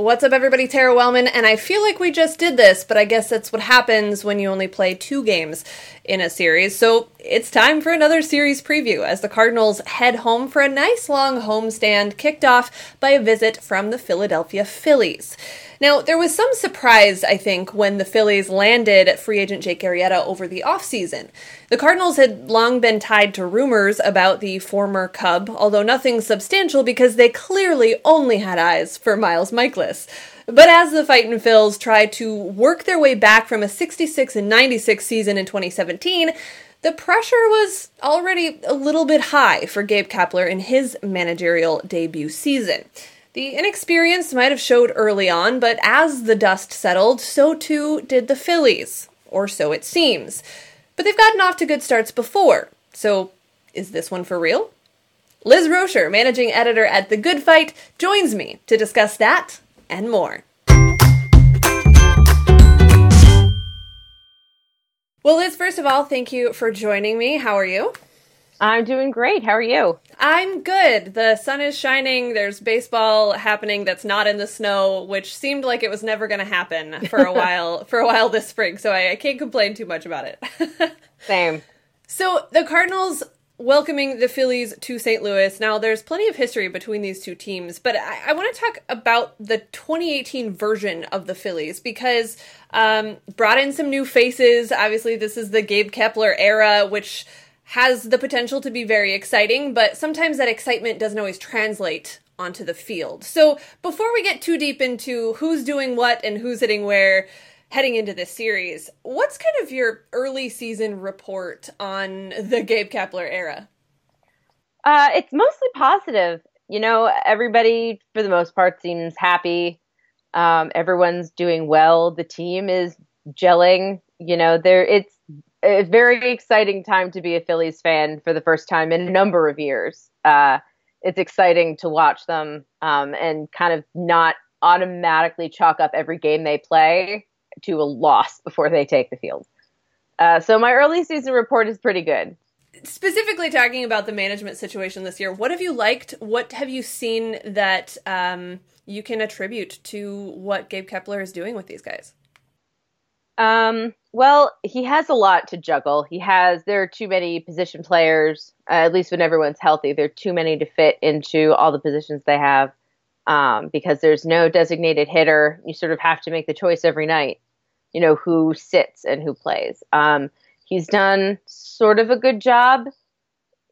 What's up, everybody? Tara Wellman, and I feel like we just did this, but I guess that's what happens when you only play two games in a series. So it's time for another series preview as the Cardinals head home for a nice long homestand, kicked off by a visit from the Philadelphia Phillies. Now, there was some surprise, I think, when the Phillies landed free agent Jake Arrieta over the offseason. The Cardinals had long been tied to rumors about the former Cub, although nothing substantial because they clearly only had eyes for Miles Mikolas. But as the Fightin' Phils tried to work their way back from a 66 and 96 season in 2017, the pressure was already a little bit high for Gabe Kapler in his managerial debut season. The inexperience might have showed early on, but as the dust settled, so too did the Phillies, or so it seems. But they've gotten off to good starts before, so is this one for real? Liz Roscher, managing editor at The Good Phight, joins me to discuss that and more. Well, Liz, first of all, thank you for joining me. How are you? I'm doing great. How are you? I'm good. The sun is shining. There's baseball happening that's not in the snow, which seemed like it was never going to happen for a while for a while this spring. So I, I can't complain too much about it. Same. So the Cardinals welcoming the Phillies to St. Louis. Now, there's plenty of history between these two teams, but I, I want to talk about the 2018 version of the Phillies because um, brought in some new faces. Obviously, this is the Gabe Kapler era, which has the potential to be very exciting, but sometimes that excitement doesn't always translate onto the field. So before we get too deep into who's doing what and who's hitting where heading into this series, what's kind of your early season report on the Gabe Kapler era? Uh, it's mostly positive. You know, everybody for the most part seems happy. Um, everyone's doing well. The team is gelling. You know, there it's a very exciting time to be a Phillies fan for the first time in a number of years. Uh, it's exciting to watch them um, and kind of not automatically chalk up every game they play to a loss before they take the field. Uh, so my early season report is pretty good. Specifically talking about the management situation this year, what have you liked? What have you seen that um, you can attribute to what Gabe Kapler is doing with these guys? Um, well, he has a lot to juggle. He has there are too many position players. Uh, at least when everyone's healthy, there are too many to fit into all the positions they have. Um, because there's no designated hitter, you sort of have to make the choice every night. You know who sits and who plays. Um, he's done sort of a good job.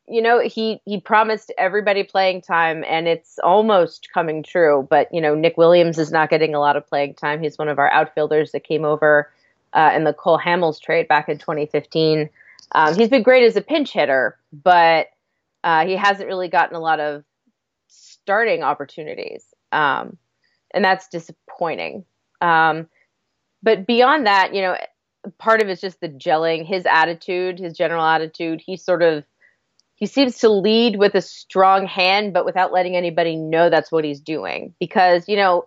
You know, he he promised everybody playing time, and it's almost coming true. But you know, Nick Williams is not getting a lot of playing time. He's one of our outfielders that came over uh, in the Cole Hamels trade back in 2015. Um, he's been great as a pinch hitter, but uh, he hasn't really gotten a lot of starting opportunities, um, and that's disappointing. Um, but beyond that, you know, part of it's just the gelling, his attitude, his general attitude. He sort of he seems to lead with a strong hand, but without letting anybody know that's what he's doing. Because you know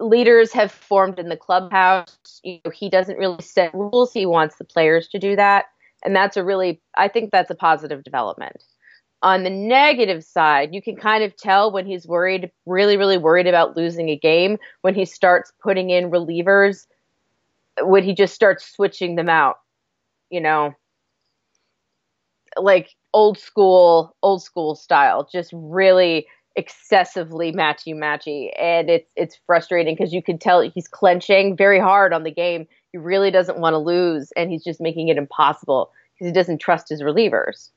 leaders have formed in the clubhouse. You know, he doesn't really set rules. He wants the players to do that. And that's a really, I think that's a positive development. On the negative side, you can kind of tell when he's worried, really, really worried about losing a game, when he starts putting in relievers, when he just starts switching them out, you know, like old school, old school style, just really excessively matchy matchy and it's it's frustrating because you can tell he's clenching very hard on the game. He really doesn't want to lose and he's just making it impossible because he doesn't trust his relievers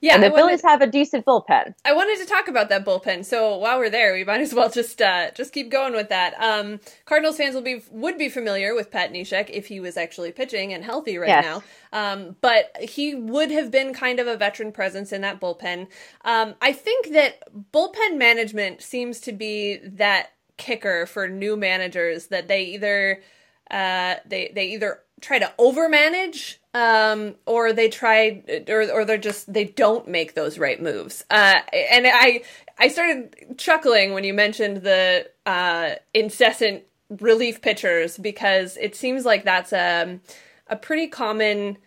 yeah, and the Phillies have a decent bullpen. I wanted to talk about that bullpen. So while we're there, we might as well just uh, just keep going with that. Um, Cardinals fans will be would be familiar with Pat Neshek if he was actually pitching and healthy right yes. now. Um, but he would have been kind of a veteran presence in that bullpen. Um, I think that bullpen management seems to be that kicker for new managers that they either uh, they they either try to overmanage um, or they try or or they're just they don't make those right moves. Uh, and I I started chuckling when you mentioned the uh, incessant relief pitchers because it seems like that's a a pretty common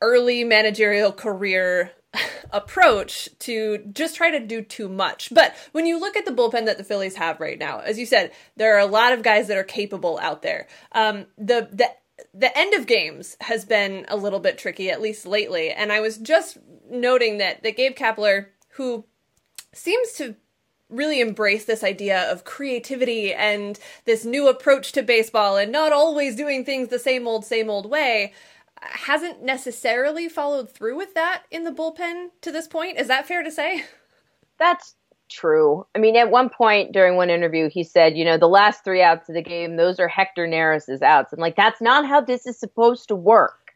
early managerial career approach to just try to do too much. But when you look at the bullpen that the Phillies have right now, as you said, there are a lot of guys that are capable out there. Um, the the the end of games has been a little bit tricky, at least lately. And I was just noting that that Gabe Kapler, who seems to really embrace this idea of creativity and this new approach to baseball and not always doing things the same old same old way hasn't necessarily followed through with that in the bullpen to this point. Is that fair to say? That's true. I mean, at one point during one interview, he said, you know, the last three outs of the game, those are Hector Neris's outs. And like, that's not how this is supposed to work.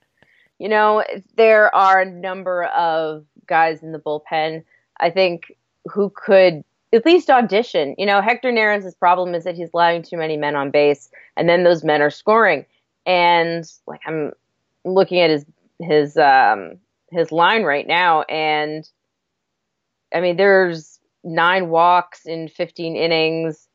You know, there are a number of guys in the bullpen, I think, who could at least audition. You know, Hector Neris's problem is that he's allowing too many men on base, and then those men are scoring. And like, I'm looking at his his um, his line right now, and I mean, there's nine walks in 15 innings.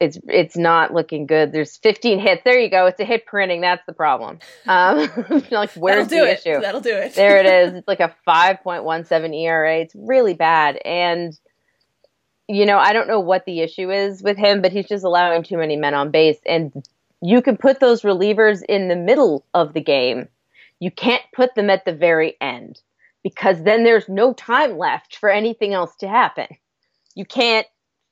It's it's not looking good. There's 15 hits. There you go. It's a hit per inning. That's the problem. Um, like where's That'll the it. issue? That'll do it. there it is. It's like a 5.17 ERA. It's really bad, and you know I don't know what the issue is with him, but he's just allowing too many men on base, and you can put those relievers in the middle of the game. You can't put them at the very end because then there's no time left for anything else to happen. You can't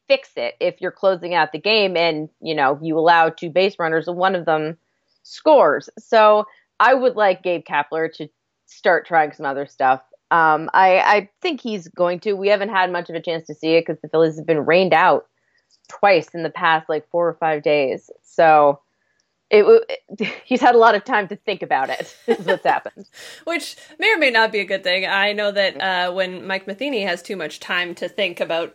fix it if you're closing out the game and, you know, you allow two base runners and one of them scores. So I would like Gabe Kapler to start trying some other stuff. Um, I, I think he's going to. We haven't had much of a chance to see it because the Phillies have been rained out twice in the past like four or five days. So it, he's had a lot of time to think about it. Is what's happened, which may or may not be a good thing. I know that uh, when Mike Matheny has too much time to think about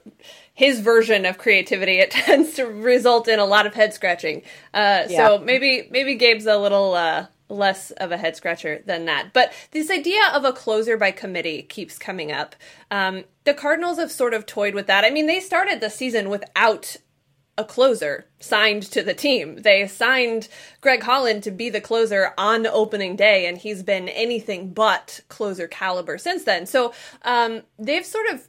his version of creativity, it tends to result in a lot of head scratching. Uh, yeah. So maybe maybe Gabe's a little uh, less of a head scratcher than that. But this idea of a closer by committee keeps coming up. Um, the Cardinals have sort of toyed with that. I mean, they started the season without a closer signed to the team. They signed Greg Holland to be the closer on opening day, and he's been anything but closer caliber since then. So um, they've sort of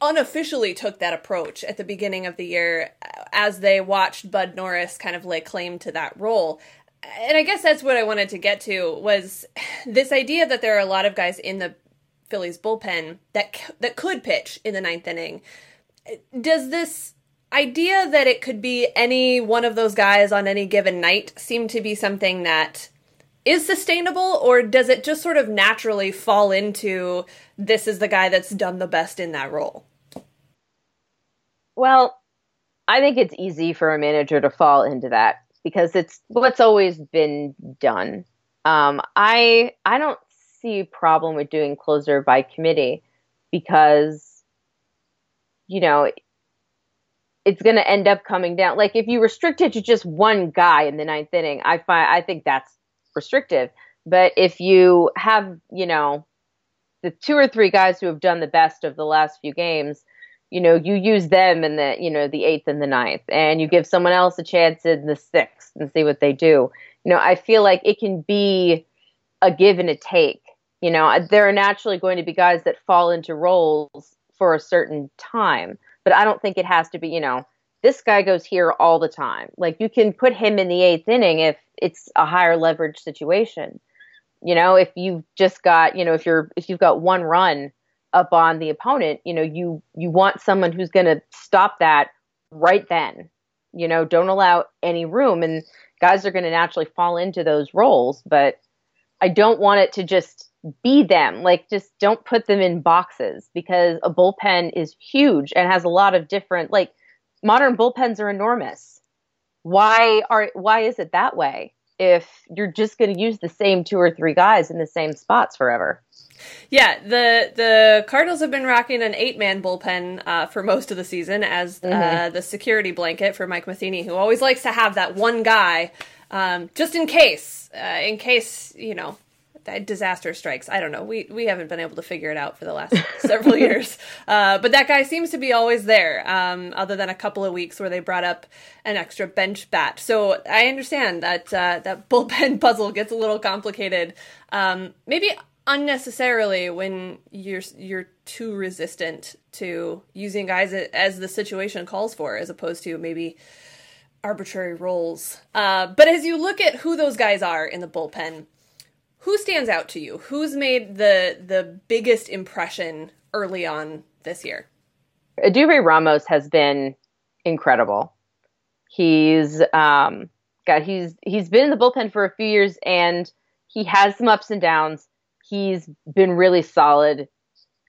unofficially took that approach at the beginning of the year as they watched Bud Norris kind of lay claim to that role. And I guess that's what I wanted to get to was this idea that there are a lot of guys in the Phillies bullpen that that could pitch in the ninth inning. Does this idea that it could be any one of those guys on any given night seem to be something that is sustainable or does it just sort of naturally fall into this is the guy that's done the best in that role? Well i think it's easy for a manager to fall into that because it's what's always been done. Um, i i don't see a problem with doing closer by committee because you know it's going to end up coming down. Like if you restrict it to just one guy in the ninth inning, I find I think that's restrictive. But if you have, you know, the two or three guys who have done the best of the last few games, you know, you use them in the, you know, the eighth and the ninth, and you give someone else a chance in the sixth and see what they do. You know, I feel like it can be a give and a take. You know, there are naturally going to be guys that fall into roles for a certain time but I don't think it has to be, you know, this guy goes here all the time. Like you can put him in the eighth inning if it's a higher leverage situation. You know, if you've just got, you know, if you're if you've got one run up on the opponent, you know, you you want someone who's going to stop that right then. You know, don't allow any room and guys are going to naturally fall into those roles, but I don't want it to just be them. Like, just don't put them in boxes because a bullpen is huge and has a lot of different, like, modern bullpens are enormous. Why are, why is it that way? If you're just going to use the same two or three guys in the same spots forever. Yeah, the the Cardinals have been rocking an eight man bullpen uh, for most of the season as uh, mm-hmm. the security blanket for Mike Matheny, who always likes to have that one guy um, just in case, uh, in case you know disaster strikes. I don't know. We we haven't been able to figure it out for the last several years. Uh, but that guy seems to be always there. Um, other than a couple of weeks where they brought up an extra bench bat. So I understand that uh, that bullpen puzzle gets a little complicated. Um, maybe unnecessarily when you're you're too resistant to using guys as the situation calls for, as opposed to maybe arbitrary roles. Uh, but as you look at who those guys are in the bullpen, who stands out to you? Who's made the the biggest impression early on this year? Edubray Ramos has been incredible. He's um, got he's he's been in the bullpen for a few years and he has some ups and downs. He's been really solid.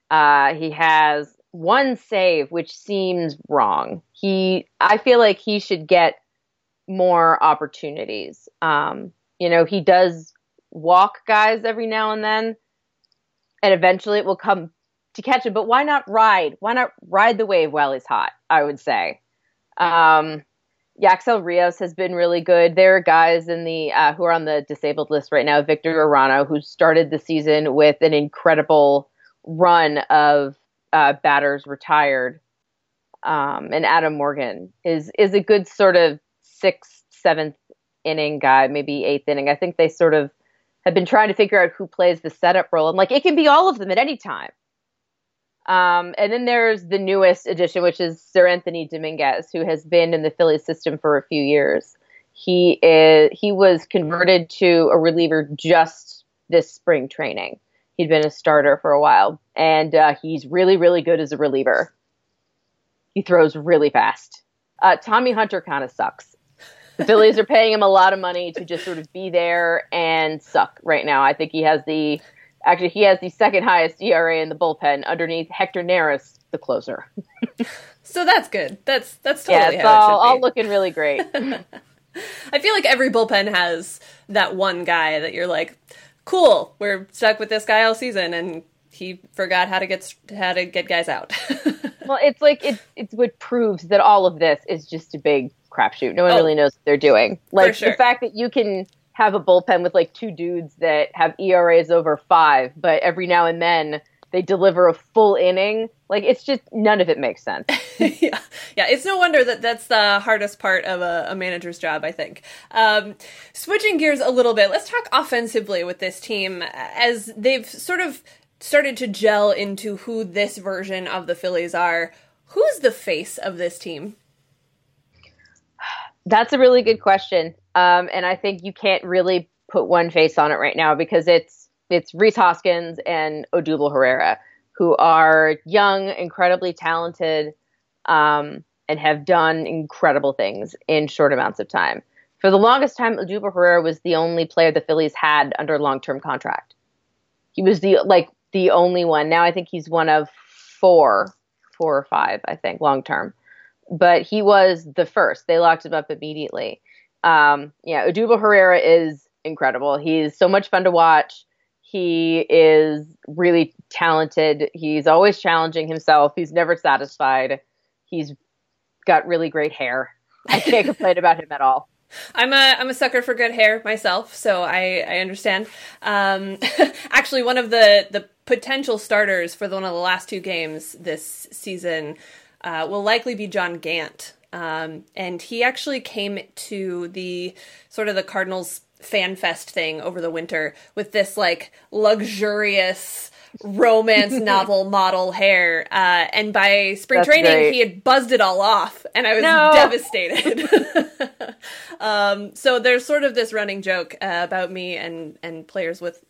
Uh, he has one save, which seems wrong. He, I feel like he should get more opportunities. Um, you know, he does walk guys every now and then, and eventually it will come to catch him. But why not ride? Why not ride the wave while he's hot? I would say. Um, Yacksel Rios has been really good. There are guys in the uh, who are on the disabled list right now. Victor Arano, who started the season with an incredible run of uh, batters retired, um, and Adam Morgan is is a good sort of sixth, seventh inning guy, maybe eighth inning. I think they sort of have been trying to figure out who plays the setup role. and like, it can be all of them at any time. Um, and then there's the newest addition, which is Seranthony Dominguez, who has been in the Phillies system for a few years. He is he was converted to a reliever just this spring training. He'd been a starter for a while, and uh, he's really really good as a reliever. He throws really fast. Uh, Tommy Hunter kind of sucks. The Phillies are paying him a lot of money to just sort of be there and suck right now. I think he has the Actually, he has the second highest ERA in the bullpen underneath Hector Neris, the closer. so that's good. That's that's totally yeah, it's all, all looking really great. I feel like every bullpen has that one guy that you're like, cool, we're stuck with this guy all season, and he forgot how to get how to get guys out. well, it's like it, it's what proves that all of this is just a big crapshoot. No one oh, really knows what they're doing. Like sure. the fact that you can have a bullpen with like two dudes that have ERAs over five, but every now and then they deliver a full inning. Like it's just none of it makes sense. yeah, yeah. It's no wonder that that's the hardest part of a, a manager's job. I think. Um, switching gears a little bit, let's talk offensively with this team as they've sort of started to gel into who this version of the Phillies are. Who's the face of this team? That's a really good question. Um, and I think you can't really put one face on it right now because it's it's Rhys Hoskins and Odubel Herrera, who are young, incredibly talented, um, and have done incredible things in short amounts of time. For the longest time, Odubel Herrera was the only player the Phillies had under long term contract. He was the like the only one. Now I think he's one of four, four or five, I think, long term. But he was the first. They locked him up immediately. Um, yeah, Odubel Herrera is incredible. He's so much fun to watch. He is really talented. He's always challenging himself. He's never satisfied. He's got really great hair. I can't complain about him at all. I'm a I'm a sucker for good hair myself, so I I understand. Um, actually, one of the the potential starters for the, one of the last two games this season uh, will likely be John Gant. Um, and he actually came to the sort of the Cardinals fan fest thing over the winter with this like luxurious romance novel model hair. Uh, and by spring That's training, great. he had buzzed it all off, and I was no. devastated. um, so there's sort of this running joke uh, about me and and players with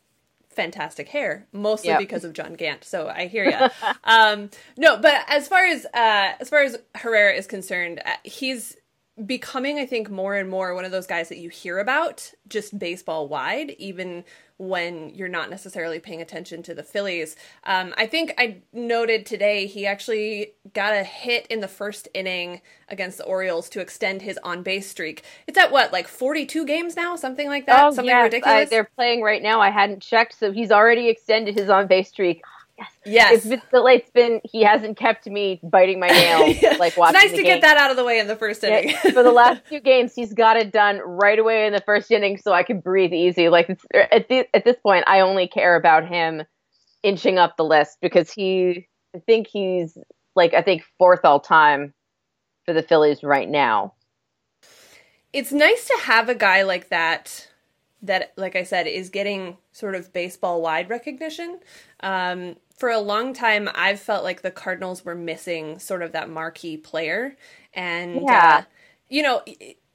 fantastic hair, mostly yep. because of John Gant. So I hear you. um, no, but as far as uh, as far as Herrera is concerned, uh, he's becoming, I think, more and more one of those guys that you hear about just baseball wide, even when you're not necessarily paying attention to the Phillies. Um, I think I noted today he actually got a hit in the first inning against the Orioles to extend his on base streak. It's at what, like 42 games now? Something like that? Oh, Something yes. ridiculous? They're playing right now. I hadn't checked, so he's already extended his on base streak. Yes. Yes. It's been, it's been he hasn't kept me biting my nails yeah. like watching. It's nice to game. get that out of the way in the first inning. Yeah, for the last two games, he's got it done right away in the first inning, so I can breathe easy. Like at the, at this point, I only care about him inching up the list because he, I think he's like I think fourth all time for the Phillies right now. It's nice to have a guy like that that, like I said, is getting sort of baseball wide recognition. Um, for a long time, I've felt like the Cardinals were missing sort of that marquee player. And, yeah. uh, you know,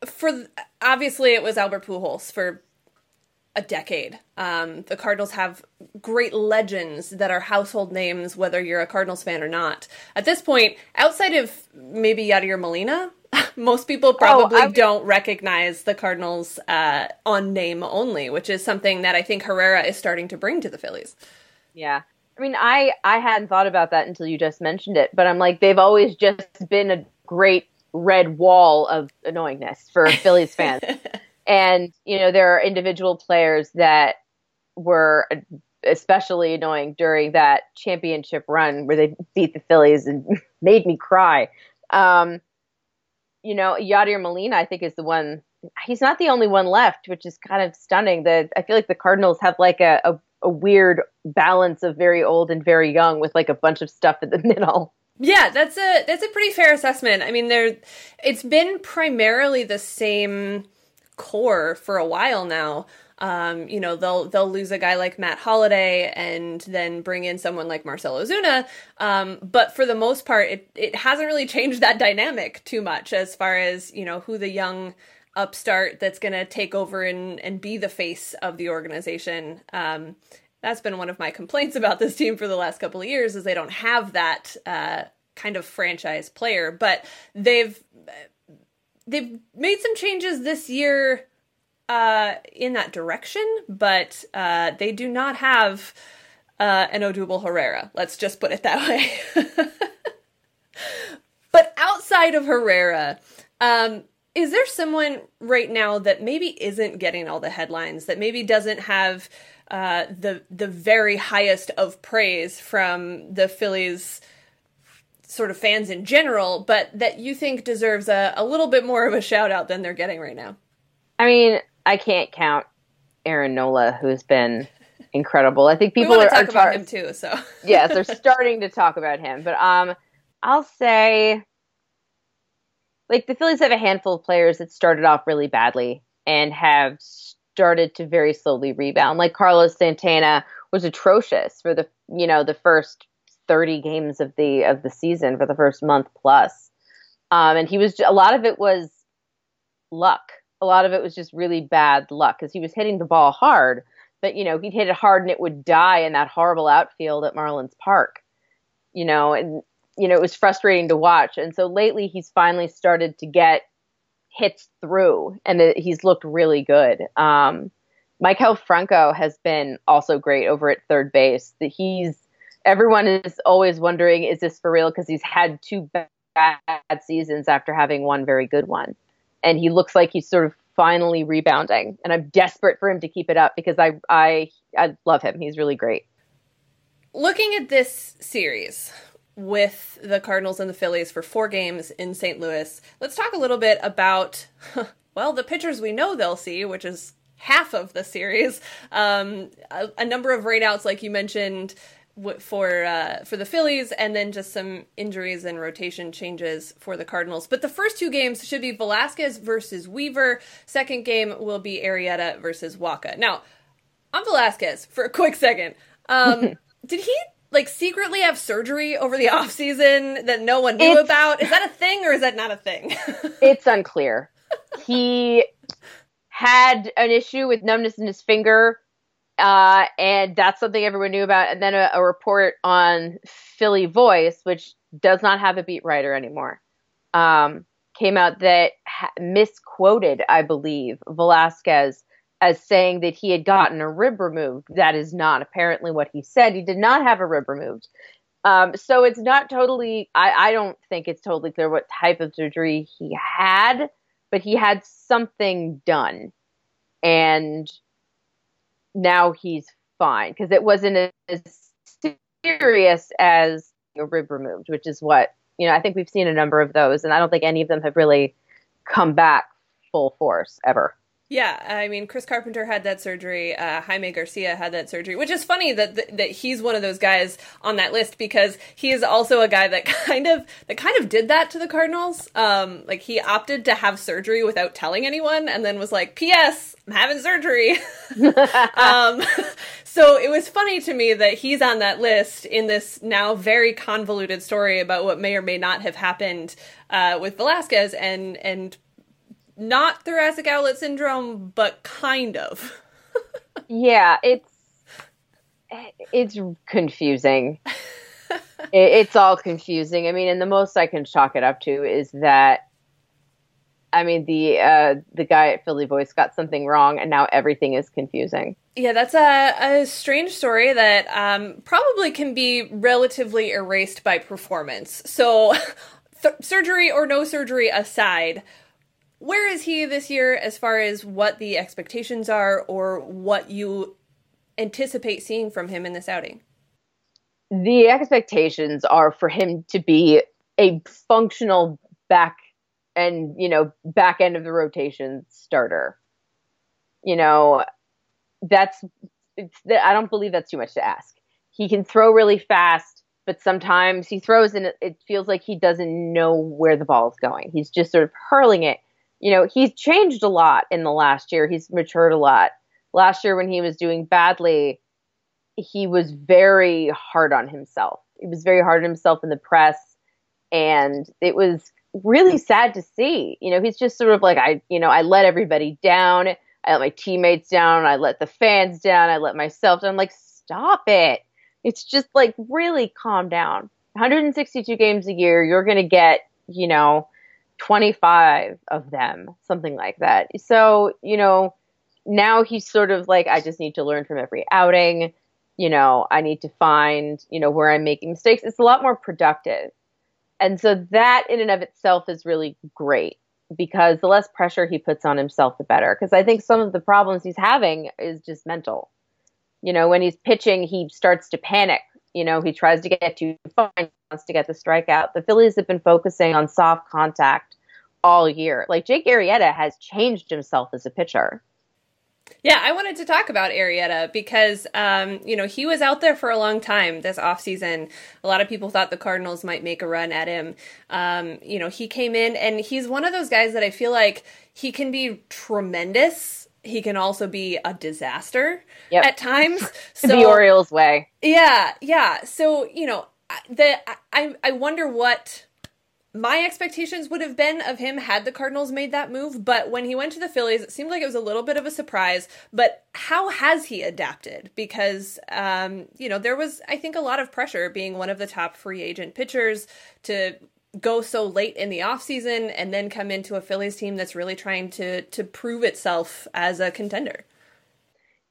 for obviously it was Albert Pujols for a decade. Um, the Cardinals have great legends that are household names, whether you're a Cardinals fan or not. At this point, outside of maybe Yadier Molina, most people oh, probably oh, don't recognize the Cardinals uh, on name only, which is something that I think Herrera is starting to bring to the Phillies. Yeah. I mean, I, I hadn't thought about that until you just mentioned it, but I'm like, they've always just been a great red wall of annoyingness for Phillies fans. and, you know, there are individual players that were especially annoying during that championship run where they beat the Phillies and made me cry. Um, you know, Yadier Molina, I think, is the one. He's not the only one left, which is kind of stunning. That I feel like the Cardinals have like a, a, a weird balance of very old and very young, with like a bunch of stuff in the middle. Yeah, that's a that's a pretty fair assessment. I mean, there it's been primarily the same core for a while now. Um, you know, they'll they'll lose a guy like Matt Holliday and then bring in someone like Marcell Ozuna. Um, but for the most part, it it hasn't really changed that dynamic too much as far as you know who the young upstart that's going to take over and and be the face of the organization. Um, that's been one of my complaints about this team for the last couple of years is they don't have that uh, kind of franchise player but they've they've made some changes this year uh, in that direction but uh, they do not have uh, an Odubel Herrera let's just put it that way but outside of Herrera um, is there someone right now that maybe isn't getting all the headlines that maybe doesn't have uh, the the very highest of praise from the Phillies sort of fans in general, but that you think deserves a, a little bit more of a shout out than they're getting right now? I mean, I can't count Aaron Nola, who's been incredible. I think people are, talk are about him too. So yes, they're starting to talk about him. But um, I'll say, like the Phillies have a handful of players that started off really badly and have started to very slowly rebound. Like Carlos Santana was atrocious for the you know the first 30 games of the of the season for the first month plus. Um, and he was a lot of it was luck. A lot of it was just really bad luck because he was hitting the ball hard, but you know he'd hit it hard and it would die in that horrible outfield at Marlins Park. You know, and you know it was frustrating to watch. And so lately he's finally started to get hits through, and it, he's looked really good. Um, Maikel Franco has been also great over at third base. That he's everyone is always wondering, is this for real? Because he's had two bad seasons after having one very good one, and he looks like he's sort of finally rebounding. And I'm desperate for him to keep it up because I I I love him. He's really great. Looking at this series, with the Cardinals and the Phillies for four games in St. Louis. Let's talk a little bit about, well, the pitchers we know they'll see, which is half of the series. Um, a, a, number of rainouts, like you mentioned, for uh, for the Phillies, and then just some injuries and rotation changes for the Cardinals. But the first two games should be Velasquez versus Weaver. Second game will be Arrieta versus Wacha. Now, on Velasquez for a quick second. Um, did he like secretly have surgery over the off season that no one knew it's, about? Is that a thing or is that not a thing? it's unclear. He had an issue with numbness in his finger, uh, and that's something everyone knew about. And then a, a report on Philly Voice, which does not have a beat writer anymore, um, came out that ha- misquoted, I believe, Velasquez as saying that he had gotten a rib removed. That is not apparently what he said. He did not have a rib removed. Um, so it's not totally, I, I don't think it's totally clear what type of surgery he had, but he had something done. And now he's fine because it wasn't as serious as a rib removed, which is what, you know, I think we've seen a number of those, and I don't think any of them have really come back full force ever. Yeah, I mean, Chris Carpenter had that surgery. Uh, Jaime Garcia had that surgery, which is funny that th- that he's one of those guys on that list because he is also a guy that kind of that kind of did that to the Cardinals. Um, like he opted to have surgery without telling anyone, and then was like, "P.S. I'm having surgery." um, so it was funny to me that he's on that list in this now very convoluted story about what may or may not have happened uh, with Velasquez and and not thoracic outlet syndrome, but kind of. yeah, it's it's confusing. it's all confusing. I mean, and the most I can chalk it up to is that I mean the uh, the guy at Philly Voice got something wrong, and now everything is confusing. Yeah, that's a, a strange story that um, probably can be relatively erased by performance. So, th- surgery or no surgery aside, where is he this year as far as what the expectations are or what you anticipate seeing from him in this outing? The expectations are for him to be a functional back and, you know, back end of the rotation starter. You know, that's I don't believe that's too much to ask. He can throw really fast, but sometimes he throws and it feels like he doesn't know where the ball is going. He's just sort of hurling it you know, he's changed a lot in the last year. He's matured a lot. Last year, when he was doing badly, he was very hard on himself. He was very hard on himself in the press, and it was really sad to see. You know, he's just sort of like, I, you know, I let everybody down. I let my teammates down. I let the fans down. I let myself down. I'm like, stop it. It's just like really calm down. 162 games a year, you're going to get, you know, 25 of them, something like that. So, you know, now he's sort of like, I just need to learn from every outing. You know, I need to find, you know, where I'm making mistakes. It's a lot more productive. And so that in and of itself is really great because the less pressure he puts on himself, the better. Because I think some of the problems he's having is just mental. You know, when he's pitching, he starts to panic. You know, he tries to get too far, wants to get the strikeout. The Phillies have been focusing on soft contact all year. Like Jake Arrieta has changed himself as a pitcher. Yeah, I wanted to talk about Arrieta because, um, you know, he was out there for a long time this offseason. A lot of people thought the Cardinals might make a run at him. Um, you know, he came in and he's one of those guys that I feel like he can be tremendous. He can also be a disaster yep. at times. So, the Orioles way. Yeah, yeah. So, you know, the I I wonder what my expectations would have been of him had the Cardinals made that move, but when he went to the Phillies, it seemed like it was a little bit of a surprise. But how has he adapted? Because, um, you know, there was, I think, a lot of pressure being one of the top free agent pitchers to go so late in the offseason and then come into a Phillies team that's really trying to to prove itself as a contender.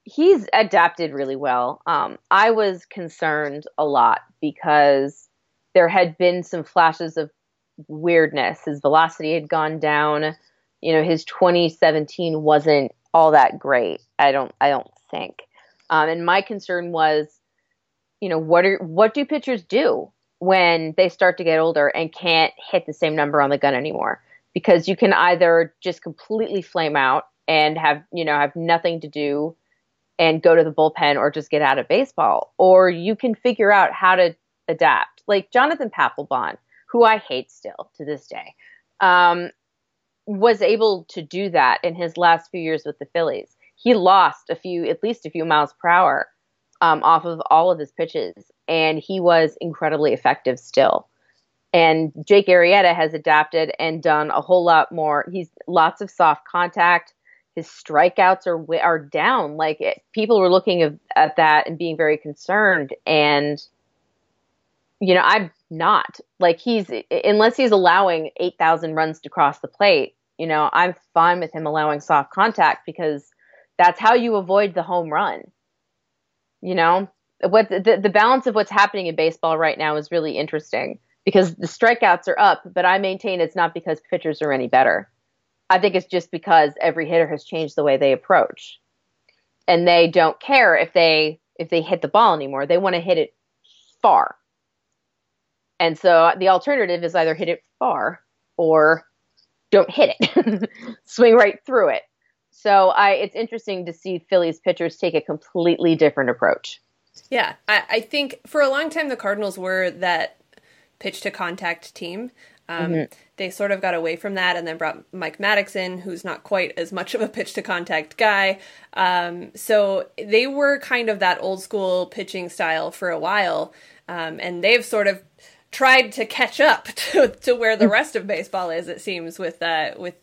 He's adapted really well. Um, I was concerned a lot because there had been some flashes of weirdness. His velocity had gone down. You know, his 2017 wasn't all that great. I don't I don't think. Um, and my concern was, you know, what are what do pitchers do when they start to get older and can't hit the same number on the gun anymore? Because you can either just completely flame out and have you know have nothing to do and go to the bullpen or just get out of baseball, or you can figure out how to adapt. Like Jonathan Papelbon who I hate still to this day, um, was able to do that in his last few years with the Phillies. He lost a few, at least a few miles per hour um, off of all of his pitches, and he was incredibly effective still. And Jake Arrieta has adapted and done a whole lot more. He's lots of soft contact. His strikeouts are are down. Like it, people were looking at, at that and being very concerned. And you know, I'm not like he's unless he's allowing 8,000 runs to cross the plate, you know, I'm fine with him allowing soft contact because that's how you avoid the home run. You know, what the, the balance of what's happening in baseball right now is really interesting because the strikeouts are up, but I maintain it's not because pitchers are any better. I think it's just because every hitter has changed the way they approach. And they don't care if they if they hit the ball anymore. They want to hit it far and so uh, the alternative is either hit it far or don't hit it, swing right through it. So I, it's interesting to see Phillies pitchers take a completely different approach. Yeah, I, I think for a long time the Cardinals were that pitch to contact team. Um, mm-hmm. They sort of got away from that and then brought Mike Maddux in, who's not quite as much of a pitch to contact guy. Um, so they were kind of that old school pitching style for a while. Um, and they've sort of tried to catch up to, to where the rest of baseball is, it seems, with uh, with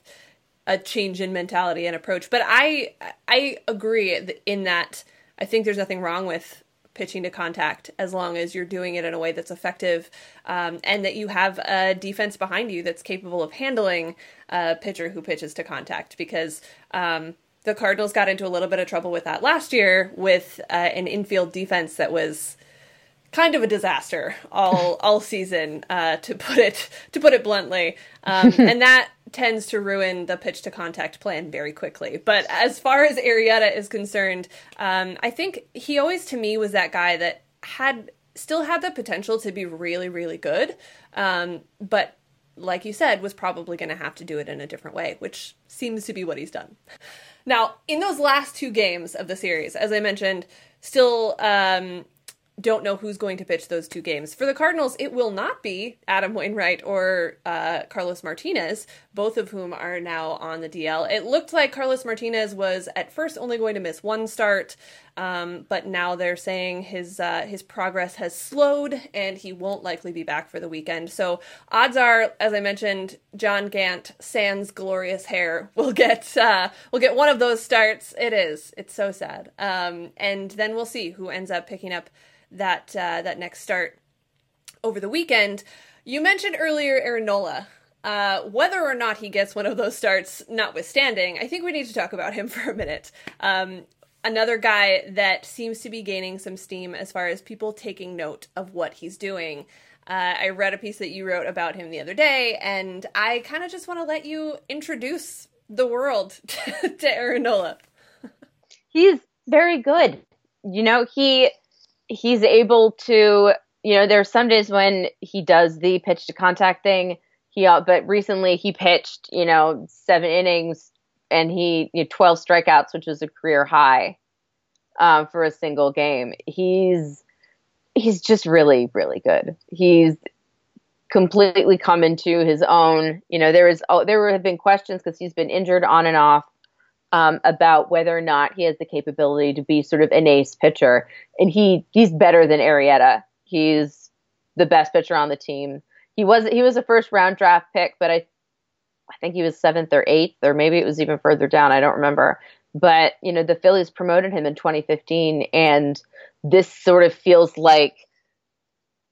a change in mentality and approach. But I I agree in that I think there's nothing wrong with pitching to contact as long as you're doing it in a way that's effective um, and that you have a defense behind you that's capable of handling a pitcher who pitches to contact because um, the Cardinals got into a little bit of trouble with that last year with uh, an infield defense that was kind of a disaster all all season uh, to put it to put it bluntly um, and that tends to ruin the pitch to contact plan very quickly. But as far as Arrieta is concerned, um, I think he always to me was that guy that had still had the potential to be really really good, um, but like you said, was probably going to have to do it in a different way, which seems to be what he's done. Now, in those last two games of the series, as I mentioned, still um, don't know who's going to pitch those two games. For the Cardinals, it will not be Adam Wainwright or uh, Carlos Martinez, both of whom are now on the DL. It looked like Carlos Martinez was at first only going to miss one start, um, but now they're saying his uh, his progress has slowed and he won't likely be back for the weekend. So odds are, as I mentioned, John Gant sans glorious hair will get uh, will get one of those starts. It is. It's so sad. Um, and then we'll see who ends up picking up that uh, that next start over the weekend. You mentioned earlier Aaron Nola. Uh, whether or not he gets one of those starts, notwithstanding, I think we need to talk about him for a minute. Um, another guy that seems to be gaining some steam as far as people taking note of what he's doing. Uh, I read a piece that you wrote about him the other day, and I kind of just want to let you introduce the world to Aaron Nola. He's very good. You know, he he's able to, you know, there's some days when he does the pitch to contact thing. He, uh, but recently he pitched, you know, seven innings and he, you know, 12 strikeouts, which was a career high um, for a single game. He's, he's just really, really good. He's completely come into his own. You know, there is, oh, there have been questions because he's been injured on and off um, about whether or not he has the capability to be sort of an ace pitcher, and he he's better than Arrieta. He's the best pitcher on the team. He was he was a first round draft pick, but I I think he was seventh or eighth, or maybe it was even further down. I don't remember. But you know, the Phillies promoted him in 2015, and this sort of feels like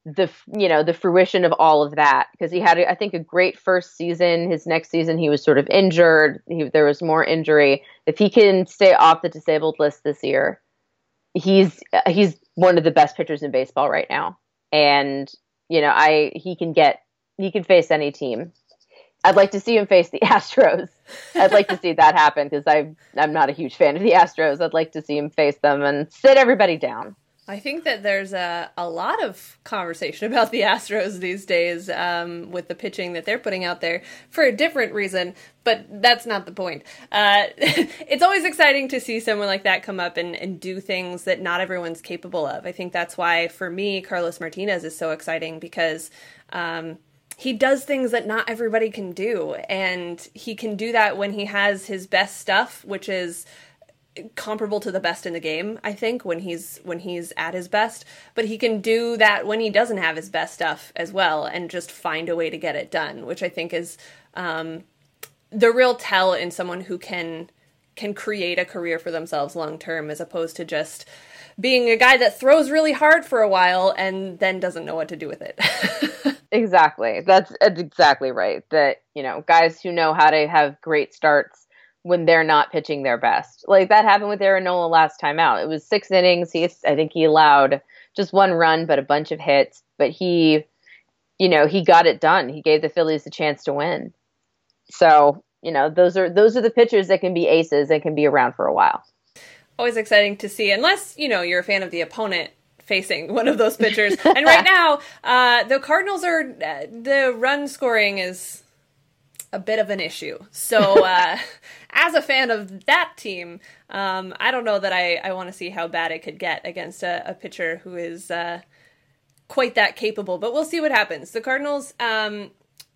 the you know the fruition of all of that because he had I think a great first season. His next season he was sort of injured. He, there was more injury. If he can stay off the disabled list this year, he's he's one of the best pitchers in baseball right now. And you know I he can get he can face any team. I'd like to see him face the Astros. I'd like to see that happen because I'm I'm not a huge fan of the Astros. I'd like to see him face them and sit everybody down. I think that there's a, a lot of conversation about the Astros these days um, with the pitching that they're putting out there for a different reason, but that's not the point. Uh, it's always exciting to see someone like that come up and, and do things that not everyone's capable of. I think that's why, for me, Carlos Martinez is so exciting because. Um, he does things that not everybody can do and he can do that when he has his best stuff which is comparable to the best in the game i think when he's when he's at his best. But he can do that when he doesn't have his best stuff as well and just find a way to get it done which i think is um, the real tell in someone who can can create a career for themselves long term as opposed to just being a guy that throws really hard for a while and then doesn't know what to do with it. Exactly. That's, that's exactly right that you know guys who know how to have great starts when they're not pitching their best. Like that happened with Aaron Nola last time out. It was six innings. He, I think he allowed just one run, but a bunch of hits. But he, you know, he got it done. He gave the Phillies a chance to win. So, you know, those are those are the pitchers that can be aces and can be around for a while. Always exciting to see, unless you know you're a fan of the opponent facing one of those pitchers. and right now, uh, the Cardinals are uh, the run scoring is a bit of an issue. So uh, as a fan of that team, um, I don't know that I, I want to see how bad it could get against a, a pitcher who is uh, quite that capable. But we'll see what happens. The Cardinals, um,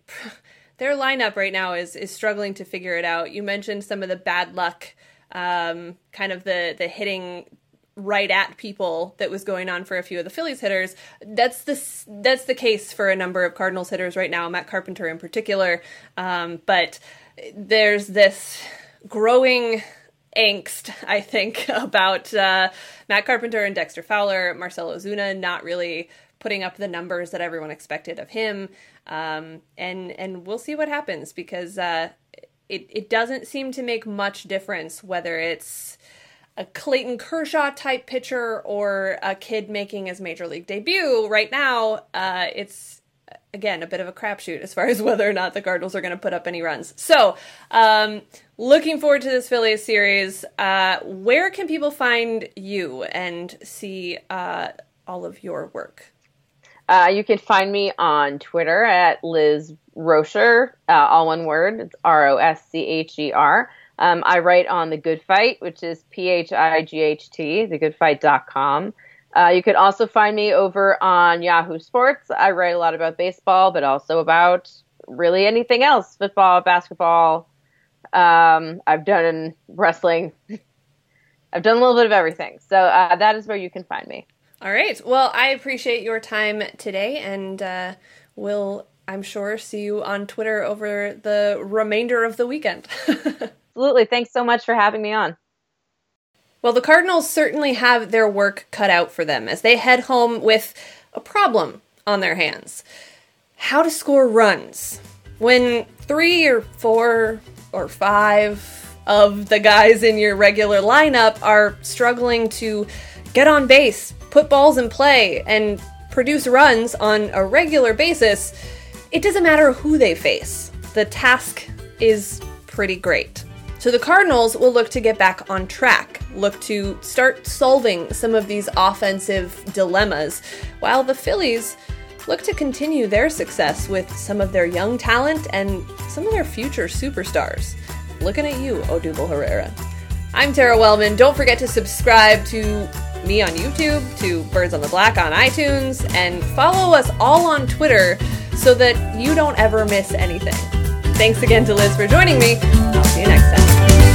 their lineup right now is is struggling to figure it out. You mentioned some of the bad luck, um, kind of the the hitting right at people that was going on for a few of the Phillies hitters. That's the that's the case for a number of Cardinals hitters right now, Matt Carpenter in particular. Um, but there's this growing angst, I think, about uh, Matt Carpenter and Dexter Fowler, Marcell Ozuna not really putting up the numbers that everyone expected of him. Um, and and we'll see what happens because uh, it it doesn't seem to make much difference whether it's a Clayton Kershaw type pitcher or a kid making his major league debut. Right now, uh, it's again a bit of a crapshoot as far as whether or not the Cardinals are going to put up any runs. So, um, looking forward to this Phillies series. Uh, where can people find you and see uh, all of your work? Uh, you can find me on Twitter at Liz Roscher, uh, all one word. It's R O S C H E R. Um, I write on The Good Phight, which is P H I G H T, thegoodphight.com. Uh, you can also find me over on Yahoo Sports. I write a lot about baseball, but also about really anything else football, basketball. Um, I've done wrestling. I've done a little bit of everything. So uh, that is where you can find me. All right. Well, I appreciate your time today, and uh, we'll, I'm sure, see you on Twitter over the remainder of the weekend. Absolutely. Thanks so much for having me on. Well, the Cardinals certainly have their work cut out for them as they head home with a problem on their hands how to score runs. When three or four or five of the guys in your regular lineup are struggling to get on base, put balls in play, and produce runs on a regular basis, it doesn't matter who they face. The task is pretty great. So the Cardinals will look to get back on track, look to start solving some of these offensive dilemmas, while the Phillies look to continue their success with some of their young talent and some of their future superstars. Looking at you, Odubel Herrera. I'm Tara Wellman. Don't forget to subscribe to me on YouTube, to Birds on the Black on iTunes, and follow us all on Twitter so that you don't ever miss anything. Thanks again to Liz for joining me. I'll see you next time.